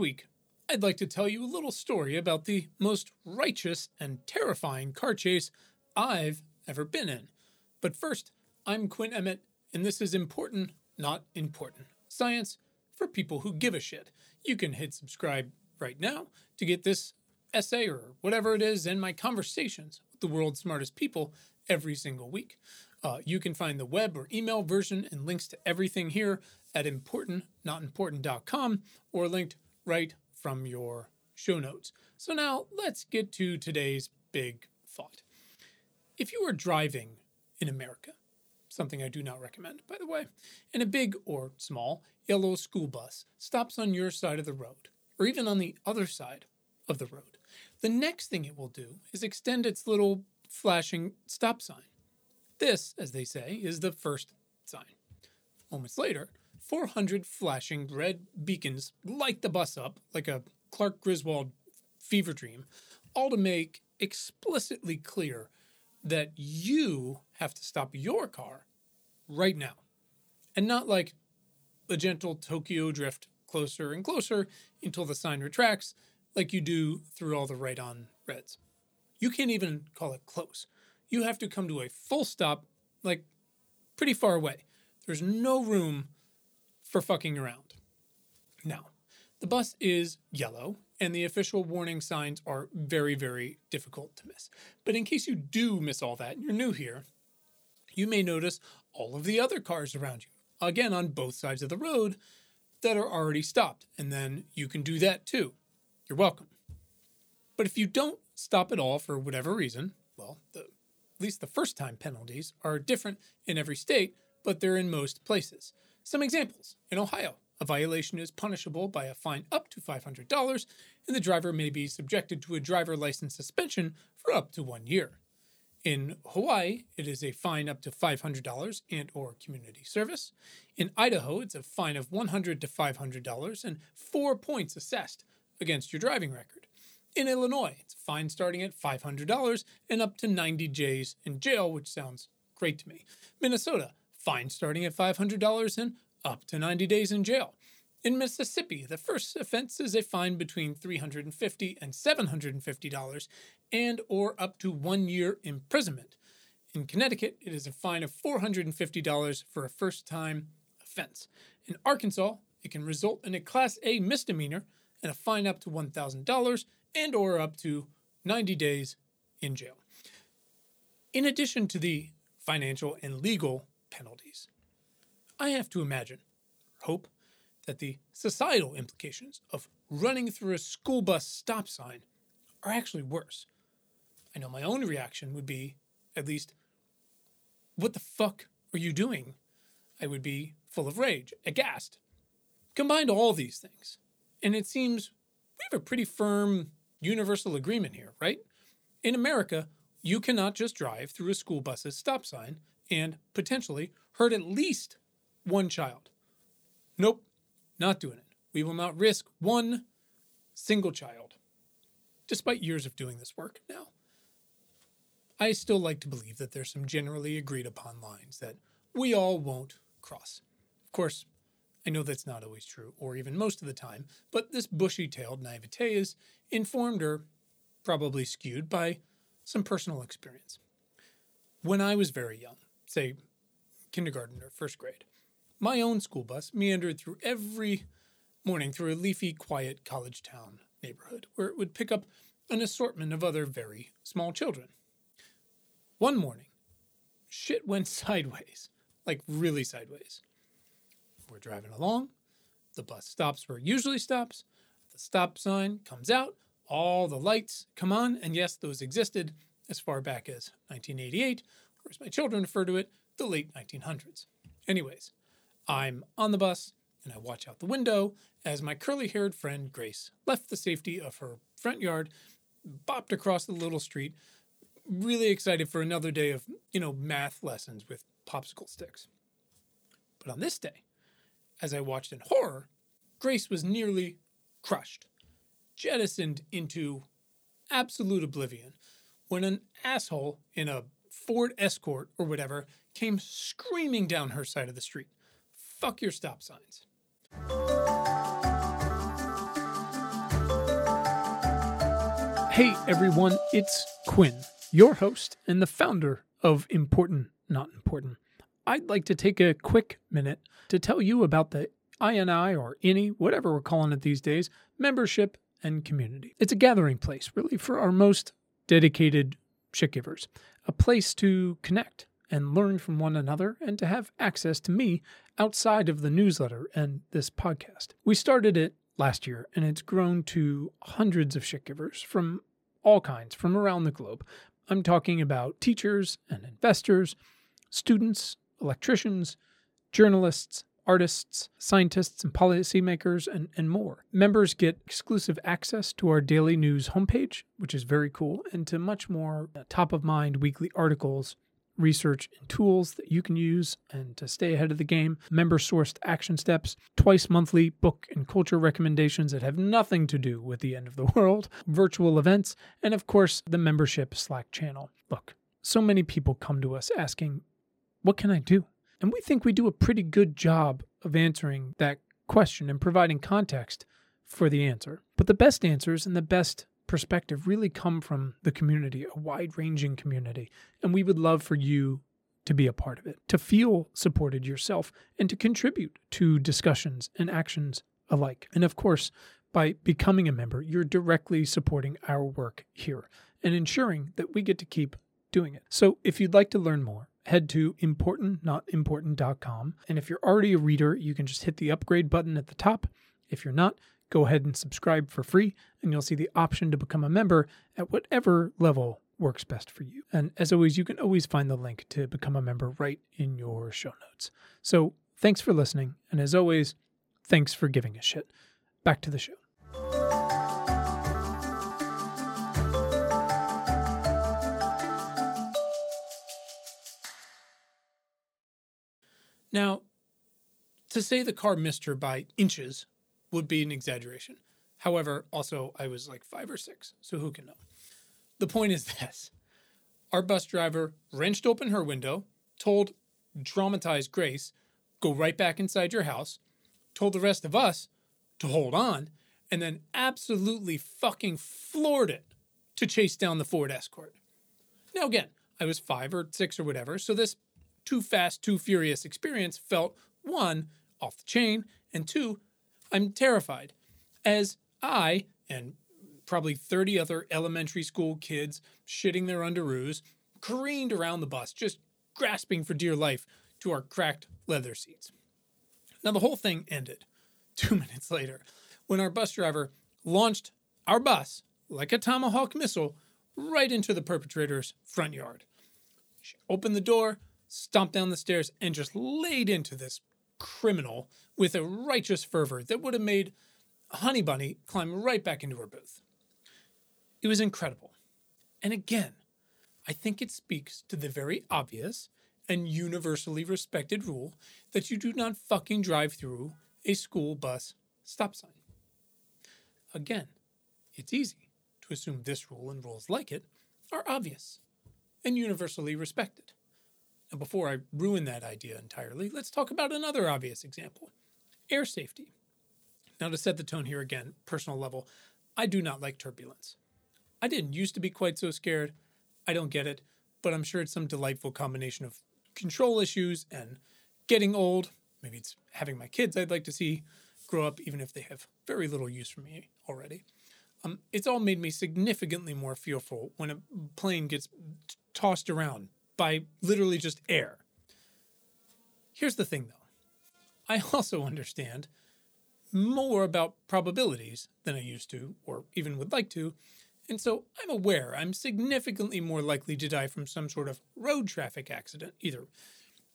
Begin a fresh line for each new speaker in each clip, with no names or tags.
week, I'd like to tell you a little story about the most righteous and terrifying car chase I've ever been in. But first, I'm Quinn Emmett, and this is important, not important. Science for people who give a shit. You can hit subscribe right now to get this essay or whatever it is and my conversations with the world's smartest people every single week. Uh, you can find the web or email version and links to everything here at importantnotimportant.com or linked right from your show notes. So now let's get to today's big thought. If you are driving in America, something I do not recommend, by the way, and a big or small yellow school bus stops on your side of the road, or even on the other side of the road, the next thing it will do is extend its little flashing stop sign. This, as they say, is the first sign. Moments later, 400 flashing red beacons light the bus up like a Clark Griswold fever dream, all to make explicitly clear that you have to stop your car right now. And not like a gentle Tokyo drift closer and closer until the sign retracts, like you do through all the right on reds. You can't even call it close. You have to come to a full stop, like pretty far away. There's no room for fucking around. Now, the bus is yellow, and the official warning signs are very, very difficult to miss. But in case you do miss all that, and you're new here, you may notice all of the other cars around you, again on both sides of the road, that are already stopped. And then you can do that too. You're welcome. But if you don't stop at all for whatever reason, well, the, at least the first time penalties are different in every state, but they're in most places. Some examples in Ohio, a violation is punishable by a fine up to $500, and the driver may be subjected to a driver license suspension for up to one year. In Hawaii, it is a fine up to $500 and or community service. In Idaho, it's a fine of $100 to $500 and 4 points assessed against your driving record. In Illinois, it's a fine starting at $500 and up to 90 days in jail, which sounds great to me. Minnesota, fine starting at $500 and up to 90 days in jail. In Mississippi, the first offense is a fine between 350 and $750 and or up to 1 year imprisonment. In Connecticut, it is a fine of $450 for a first-time offense. In Arkansas, it can result in a class A misdemeanor and a fine up to $1,000 and or up to 90 days in jail. In addition to the financial and legal penalties. I have to imagine, hope, that the societal implications of running through a school bus stop sign are actually worse. I know my own reaction would be, at least, what the fuck are you doing? I would be full of rage, aghast. Combined all these things, and it seems we have a pretty firm universal agreement here, right? In America, you cannot just drive through a school bus's stop sign and potentially hurt at least one child. Nope, not doing it. We will not risk one single child. Despite years of doing this work now, I still like to believe that there's some generally agreed upon lines that we all won't cross. Of course, I know that's not always true, or even most of the time, but this bushy tailed naivete is informed or probably skewed by some personal experience. When I was very young, say kindergarten or first grade, my own school bus meandered through every morning through a leafy, quiet college town neighborhood where it would pick up an assortment of other very small children. One morning, shit went sideways, like really sideways. We're driving along, the bus stops where it usually stops, the stop sign comes out, all the lights come on, and yes, those existed as far back as 1988 or as my children refer to it, the late 1900s. Anyways, I'm on the bus and I watch out the window as my curly haired friend Grace left the safety of her front yard, bopped across the little street, really excited for another day of, you know, math lessons with popsicle sticks. But on this day, as I watched in horror, Grace was nearly crushed, jettisoned into absolute oblivion when an asshole in a Ford Escort or whatever came screaming down her side of the street. Fuck your stop signs. Hey everyone, it's Quinn, your host and the founder of Important Not Important. I'd like to take a quick minute to tell you about the INI or INI, whatever we're calling it these days, membership and community. It's a gathering place, really, for our most dedicated shit givers, a place to connect and learn from one another and to have access to me outside of the newsletter and this podcast. We started it last year, and it's grown to hundreds of shit givers from all kinds from around the globe. I'm talking about teachers and investors, students, electricians, journalists, artists, scientists, and policymakers, and, and more. Members get exclusive access to our daily news homepage, which is very cool, and to much more uh, top of mind weekly articles research and tools that you can use and to stay ahead of the game, member sourced action steps, twice monthly book and culture recommendations that have nothing to do with the end of the world, virtual events, and of course, the membership Slack channel. Look, so many people come to us asking, What can I do? And we think we do a pretty good job of answering that question and providing context for the answer. But the best answers and the best perspective really come from the community, a wide ranging community. And we would love for you to be a part of it, to feel supported yourself, and to contribute to discussions and actions alike. And of course, by becoming a member, you're directly supporting our work here and ensuring that we get to keep doing it. So if you'd like to learn more, head to importantnotimportant.com. And if you're already a reader, you can just hit the upgrade button at the top. If you're not, go ahead and subscribe for free, and you'll see the option to become a member at whatever level works best for you. And as always, you can always find the link to become a member right in your show notes. So thanks for listening, and as always, thanks for giving a shit. Back to the show. Now, to say the car missed her by inches would be an exaggeration. However, also, I was like five or six, so who can know? The point is this our bus driver wrenched open her window, told traumatized Grace, go right back inside your house, told the rest of us to hold on, and then absolutely fucking floored it to chase down the Ford Escort. Now, again, I was five or six or whatever, so this too fast, too furious experience felt one, off the chain, and two, I'm terrified. As I and probably 30 other elementary school kids shitting their underoos careened around the bus, just grasping for dear life to our cracked leather seats. Now, the whole thing ended two minutes later when our bus driver launched our bus like a Tomahawk missile right into the perpetrator's front yard. She opened the door, stomped down the stairs, and just laid into this criminal with a righteous fervor that would have made Honey Bunny climb right back into her booth. It was incredible. And again, I think it speaks to the very obvious and universally respected rule that you do not fucking drive through a school bus stop sign. Again, it's easy to assume this rule and rules like it are obvious and universally respected. And before I ruin that idea entirely, let's talk about another obvious example air safety. Now, to set the tone here again, personal level, I do not like turbulence. I didn't used to be quite so scared. I don't get it, but I'm sure it's some delightful combination of control issues and getting old. Maybe it's having my kids I'd like to see grow up, even if they have very little use for me already. Um, it's all made me significantly more fearful when a plane gets t- tossed around by literally just air. Here's the thing though I also understand more about probabilities than I used to, or even would like to, and so I'm aware I'm significantly more likely to die from some sort of road traffic accident, either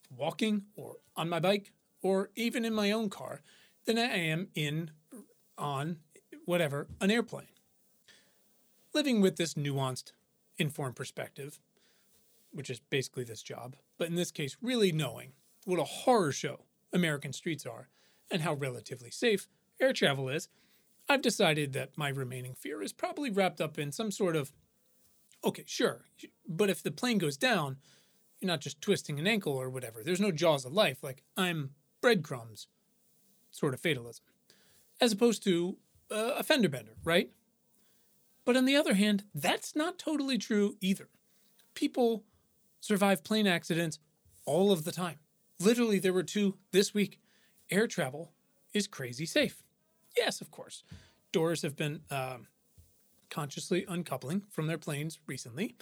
walking or on my bike or even in my own car, than I am in, on, whatever, an airplane. Living with this nuanced, informed perspective, which is basically this job, but in this case, really knowing what a horror show American streets are and how relatively safe air travel is, I've decided that my remaining fear is probably wrapped up in some sort of okay, sure, but if the plane goes down, you're not just twisting an ankle or whatever. There's no jaws of life. Like, I'm breadcrumbs sort of fatalism, as opposed to uh, a fender bender, right? But on the other hand, that's not totally true either. People survive plane accidents all of the time. Literally, there were two this week. Air travel is crazy safe. Yes, of course. Doors have been um, consciously uncoupling from their planes recently,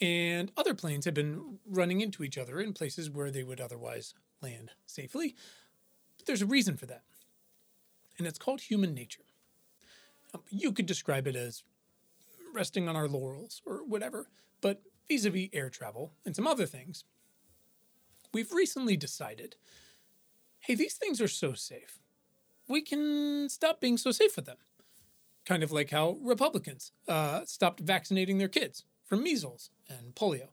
and other planes have been running into each other in places where they would otherwise land safely. But there's a reason for that, and it's called human nature. Um, you could describe it as resting on our laurels or whatever, but vis a vis air travel and some other things, we've recently decided hey, these things are so safe. We can stop being so safe with them. Kind of like how Republicans uh, stopped vaccinating their kids from measles and polio.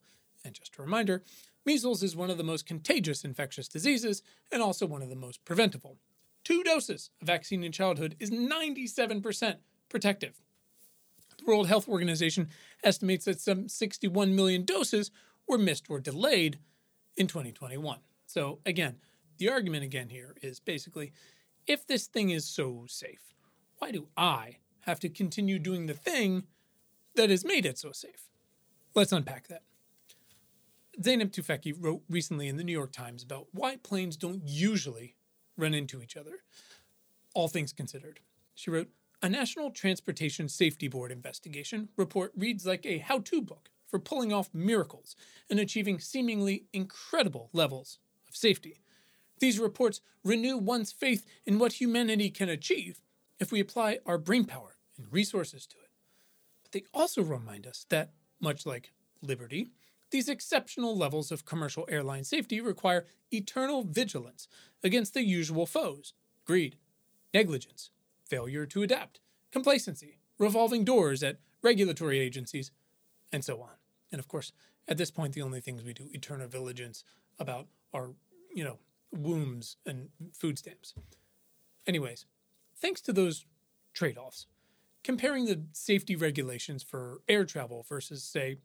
And just a reminder measles is one of the most contagious infectious diseases and also one of the most preventable. Two doses of vaccine in childhood is 97% protective. The World Health Organization estimates that some 61 million doses were missed or delayed in 2021. So, again, the argument again here is basically if this thing is so safe, why do I have to continue doing the thing that has made it so safe? Let's unpack that. Zeynep Tufekci wrote recently in the New York Times about why planes don't usually run into each other, all things considered. She wrote, A National Transportation Safety Board investigation report reads like a how to book for pulling off miracles and achieving seemingly incredible levels of safety. These reports renew one's faith in what humanity can achieve if we apply our brainpower and resources to it. But they also remind us that, much like liberty, these exceptional levels of commercial airline safety require eternal vigilance against the usual foes greed, negligence, failure to adapt, complacency, revolving doors at regulatory agencies, and so on. And of course, at this point, the only things we do eternal vigilance about are, you know, wombs and food stamps. Anyways, thanks to those trade offs, comparing the safety regulations for air travel versus, say,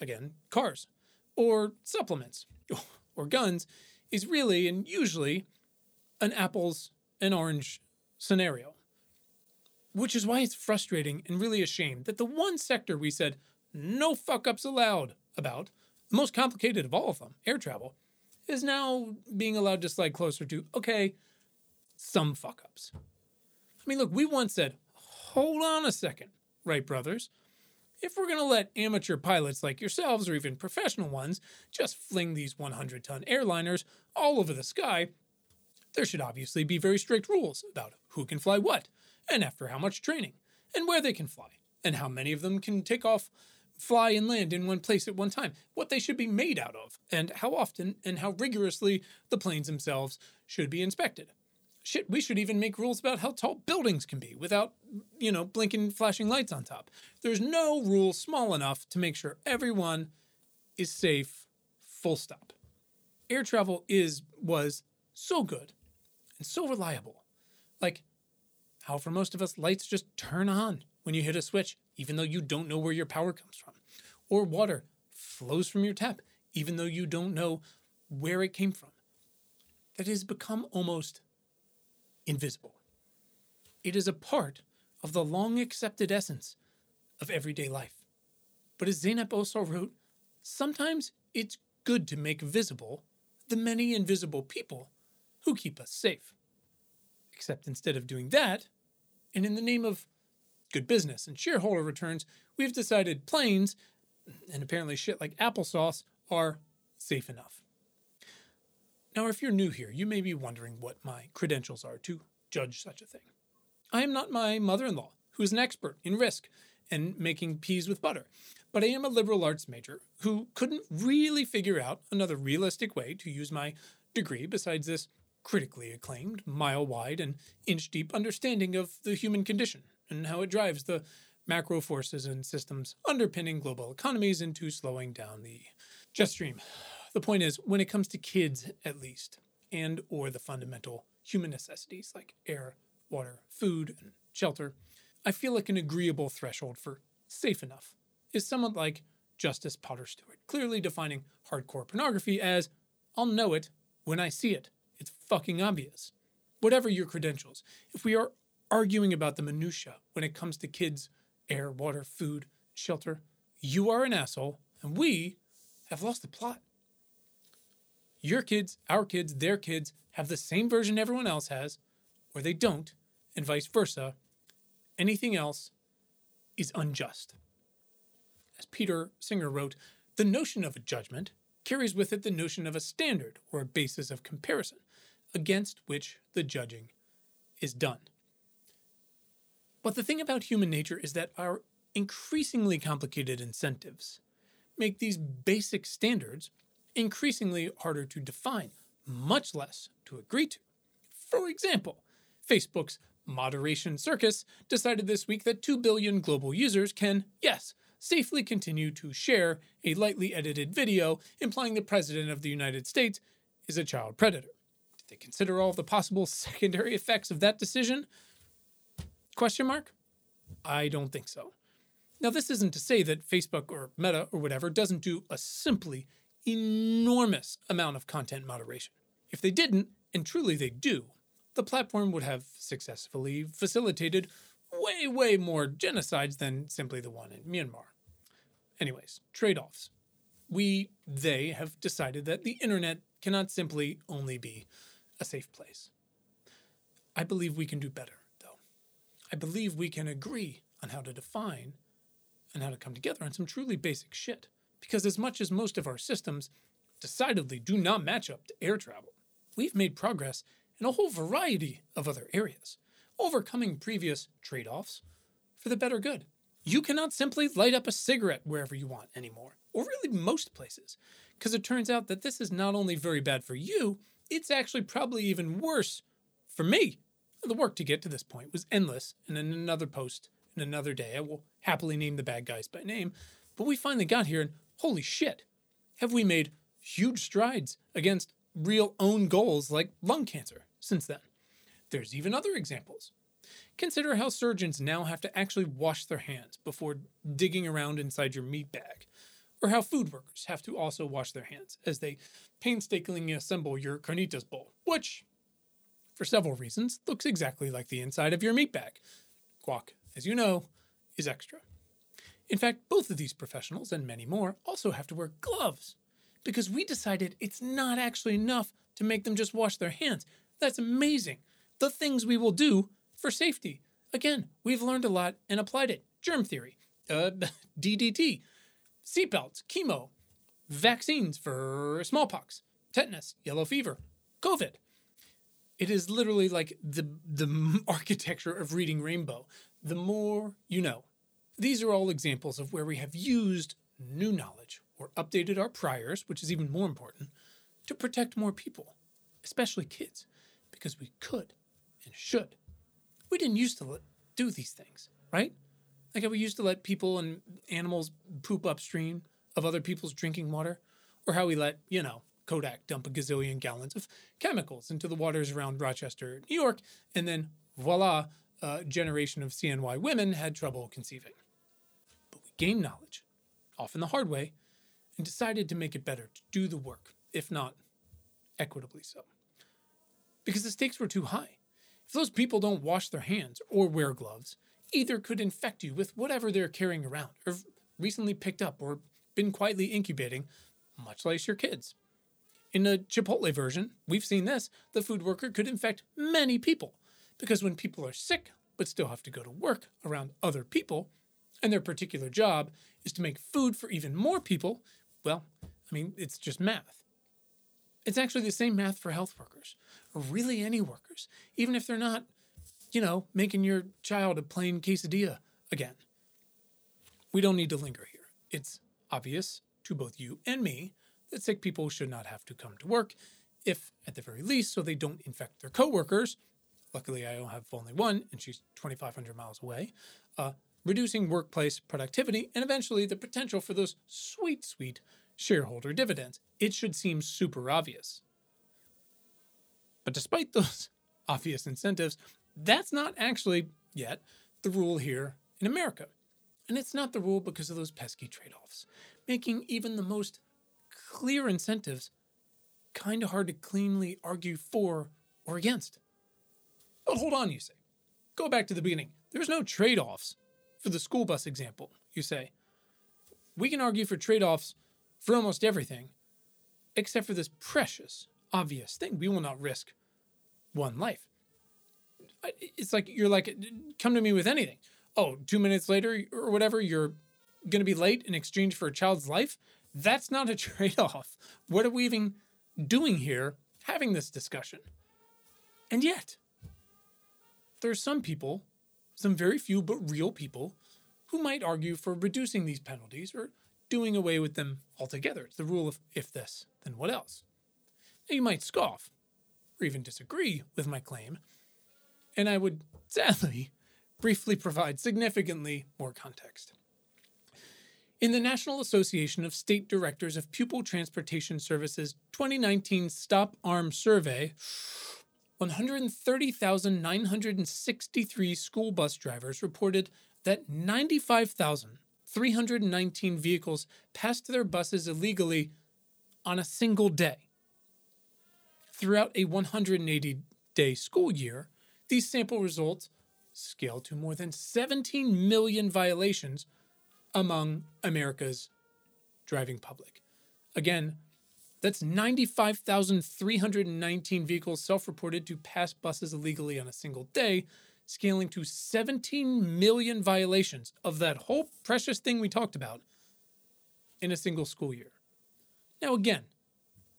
again, cars or supplements or guns is really and usually an apples and orange scenario. Which is why it's frustrating and really a shame that the one sector we said no fuck ups allowed about, the most complicated of all of them, air travel, is now being allowed to slide closer to, okay, some fuck ups. I mean, look, we once said, hold on a second, right, brothers? If we're going to let amateur pilots like yourselves or even professional ones just fling these 100 ton airliners all over the sky, there should obviously be very strict rules about who can fly what, and after how much training, and where they can fly, and how many of them can take off fly and land in one place at one time, what they should be made out of, and how often and how rigorously the planes themselves should be inspected. Shit, we should even make rules about how tall buildings can be without, you know, blinking flashing lights on top. There's no rule small enough to make sure everyone is safe, full stop. Air travel is, was so good and so reliable. Like, how for most of us, lights just turn on when you hit a switch, even though you don't know where your power comes from. Or water flows from your tap, even though you don't know where it came from. That has become almost invisible. It is a part of the long accepted essence of everyday life. But as Zeynep also wrote, sometimes it's good to make visible the many invisible people who keep us safe. Except instead of doing that, and in the name of good business and shareholder returns, we've decided planes, and apparently shit like applesauce, are safe enough. Now, if you're new here, you may be wondering what my credentials are to judge such a thing. I am not my mother in law, who is an expert in risk and making peas with butter, but I am a liberal arts major who couldn't really figure out another realistic way to use my degree besides this critically acclaimed, mile wide, and inch deep understanding of the human condition and how it drives the macro forces and systems underpinning global economies into slowing down the jet stream. The point is, when it comes to kids at least, and or the fundamental human necessities like air, water, food, and shelter, I feel like an agreeable threshold for safe enough is somewhat like Justice Potter Stewart, clearly defining hardcore pornography as I'll know it when I see it. Fucking obvious. Whatever your credentials, if we are arguing about the minutia when it comes to kids air, water, food, shelter. You are an asshole, and we have lost the plot. Your kids, our kids, their kids have the same version everyone else has, or they don't, and vice versa. Anything else is unjust. As Peter Singer wrote, the notion of a judgment carries with it the notion of a standard or a basis of comparison against which the judging is done. But the thing about human nature is that our increasingly complicated incentives make these basic standards increasingly harder to define, much less to agree to. For example, Facebook's moderation circus decided this week that 2 billion global users can, yes, safely continue to share a lightly edited video implying the President of the United States is a child predator. They consider all the possible secondary effects of that decision? Question mark? I don't think so. Now, this isn't to say that Facebook or Meta or whatever doesn't do a simply enormous amount of content moderation. If they didn't, and truly they do, the platform would have successfully facilitated way, way more genocides than simply the one in Myanmar. Anyways, trade offs. We, they, have decided that the internet cannot simply only be a safe place. I believe we can do better, though. I believe we can agree on how to define and how to come together on some truly basic shit. Because as much as most of our systems decidedly do not match up to air travel, we've made progress in a whole variety of other areas, overcoming previous trade offs for the better good. You cannot simply light up a cigarette wherever you want anymore, or really most places, because it turns out that this is not only very bad for you, it's actually probably even worse for me. The work to get to this point was endless, and in another post, in another day, I will happily name the bad guys by name. But we finally got here, and holy shit, have we made huge strides against real own goals like lung cancer since then. There's even other examples. Consider how surgeons now have to actually wash their hands before digging around inside your meat bag, or how food workers have to also wash their hands as they painstakingly assemble your carnitas bowl, which, for several reasons, looks exactly like the inside of your meat bag. Guac, as you know, is extra. In fact, both of these professionals and many more also have to wear gloves because we decided it's not actually enough to make them just wash their hands. That's amazing. The things we will do for safety. Again, we've learned a lot and applied it. Germ theory, uh, DDT, seatbelts, chemo, vaccines for smallpox, tetanus, yellow fever, COVID. It is literally like the, the architecture of reading Rainbow. The more you know. These are all examples of where we have used new knowledge or updated our priors, which is even more important, to protect more people, especially kids, because we could and should. We didn't used to do these things, right? Like how we used to let people and animals poop upstream of other people's drinking water, or how we let, you know, Kodak dump a gazillion gallons of chemicals into the waters around Rochester, New York, and then voila, a generation of CNY women had trouble conceiving. But we gained knowledge, often the hard way, and decided to make it better, to do the work, if not equitably so. Because the stakes were too high. If those people don't wash their hands or wear gloves, either could infect you with whatever they're carrying around, or recently picked up or been quietly incubating, much like your kids. In the Chipotle version, we've seen this the food worker could infect many people, because when people are sick but still have to go to work around other people, and their particular job is to make food for even more people, well, I mean, it's just math. It's actually the same math for health workers, or really any workers, even if they're not, you know, making your child a plain quesadilla again. We don't need to linger here. It's obvious to both you and me that sick people should not have to come to work, if at the very least, so they don't infect their coworkers. Luckily, I don't have only one, and she's 2,500 miles away. Uh, reducing workplace productivity, and eventually the potential for those sweet, sweet shareholder dividends. It should seem super obvious. But despite those obvious incentives, that's not actually yet the rule here in America. And it's not the rule because of those pesky trade offs, making even the most clear incentives kind of hard to cleanly argue for or against. But hold on, you say. Go back to the beginning. There's no trade offs for the school bus example, you say. We can argue for trade offs for almost everything, except for this precious, obvious thing. We will not risk one life. It's like you're like, come to me with anything. Oh, two minutes later or whatever, you're going to be late in exchange for a child's life. That's not a trade off. What are we even doing here having this discussion? And yet, there are some people, some very few but real people, who might argue for reducing these penalties or doing away with them altogether. It's the rule of if this, then what else? Now, you might scoff or even disagree with my claim, and I would sadly briefly provide significantly more context. In the National Association of State Directors of Pupil Transportation Services 2019 Stop Arm Survey, 130,963 school bus drivers reported that 95,319 vehicles passed their buses illegally on a single day. Throughout a 180 day school year, these sample results scale to more than 17 million violations among America's driving public. Again, that's 95,319 vehicles self reported to pass buses illegally on a single day, scaling to 17 million violations of that whole precious thing we talked about in a single school year. Now, again,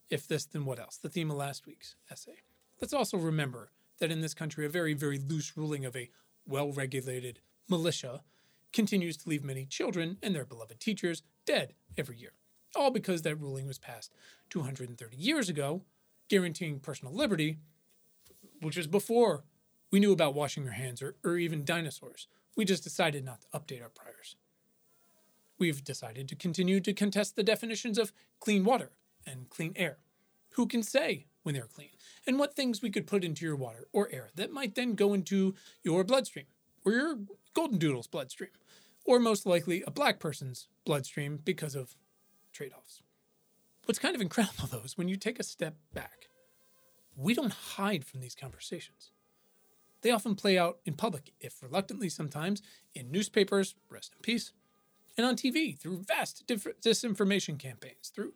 if this, then what else? The theme of last week's essay. Let's also remember that in this country, a very, very loose ruling of a well regulated militia continues to leave many children and their beloved teachers dead every year, all because that ruling was passed 230 years ago, guaranteeing personal liberty, which was before we knew about washing our hands or, or even dinosaurs. We just decided not to update our priors. We've decided to continue to contest the definitions of clean water and clean air. Who can say when they're clean? And what things we could put into your water or air that might then go into your bloodstream or your golden doodle's bloodstream, or most likely a black person's bloodstream because of trade offs. What's kind of incredible, though, is when you take a step back, we don't hide from these conversations. They often play out in public, if reluctantly sometimes, in newspapers, rest in peace, and on TV through vast disinformation campaigns, through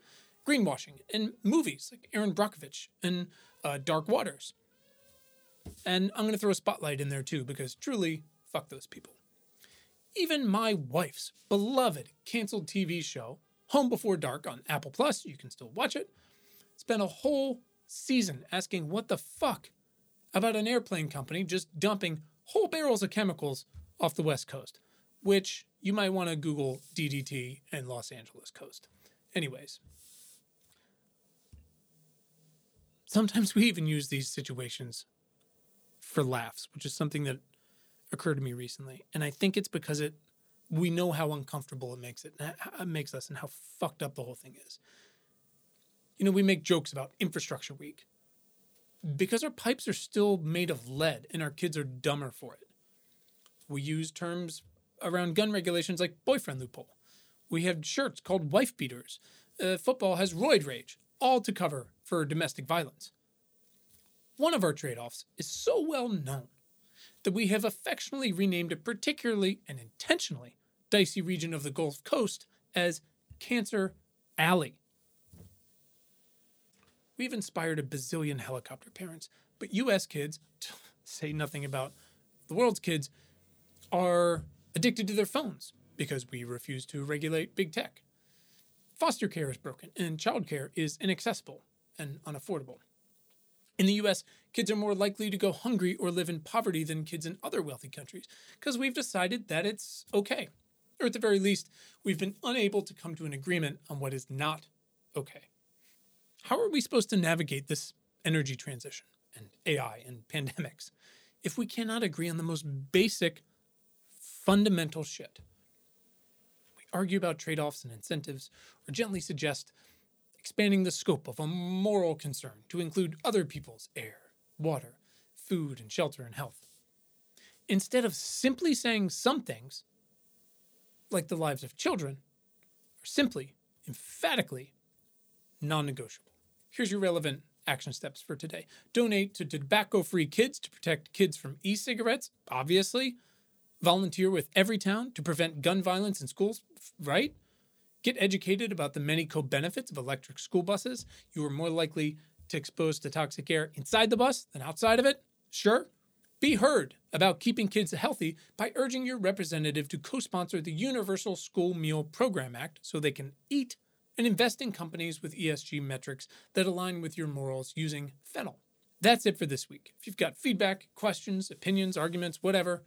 greenwashing, in movies like Erin Brockovich and uh, Dark Waters. And I'm going to throw a spotlight in there too, because truly, fuck those people. Even my wife's beloved canceled TV show, Home Before Dark on Apple Plus, you can still watch it, spent a whole season asking what the fuck about an airplane company just dumping whole barrels of chemicals off the West Coast, which you might want to Google DDT and Los Angeles coast. Anyways, sometimes we even use these situations for laughs, which is something that occurred to me recently, and I think it's because it we know how uncomfortable it makes it, it makes us, and how fucked up the whole thing is. You know, we make jokes about infrastructure week because our pipes are still made of lead, and our kids are dumber for it. We use terms around gun regulations like boyfriend loophole. We have shirts called wife beaters. Uh, football has roid rage, all to cover for domestic violence. One of our trade offs is so well known that we have affectionately renamed a particularly and intentionally dicey region of the Gulf Coast as Cancer Alley. We've inspired a bazillion helicopter parents, but US kids, say nothing about the world's kids, are addicted to their phones because we refuse to regulate big tech. Foster care is broken, and childcare is inaccessible and unaffordable. In the US, kids are more likely to go hungry or live in poverty than kids in other wealthy countries because we've decided that it's okay. Or at the very least, we've been unable to come to an agreement on what is not okay. How are we supposed to navigate this energy transition and AI and pandemics if we cannot agree on the most basic, fundamental shit? Argue about trade offs and incentives, or gently suggest expanding the scope of a moral concern to include other people's air, water, food, and shelter and health. Instead of simply saying some things, like the lives of children, are simply, emphatically non negotiable. Here's your relevant action steps for today. Donate to Tobacco Free Kids to protect kids from e cigarettes, obviously. Volunteer with Everytown to prevent gun violence in schools, right? Get educated about the many co benefits of electric school buses. You are more likely to expose to toxic air inside the bus than outside of it. Sure. Be heard about keeping kids healthy by urging your representative to co sponsor the Universal School Meal Program Act so they can eat and invest in companies with ESG metrics that align with your morals using fennel. That's it for this week. If you've got feedback, questions, opinions, arguments, whatever,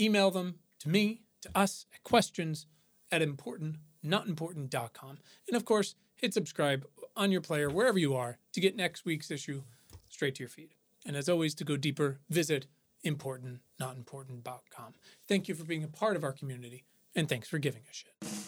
email them to me, to us at questions at importantnotimportant.com. And of course, hit subscribe on your player wherever you are to get next week's issue straight to your feed. And as always, to go deeper, visit importantnotimportant.com. Thank you for being a part of our community, and thanks for giving a shit.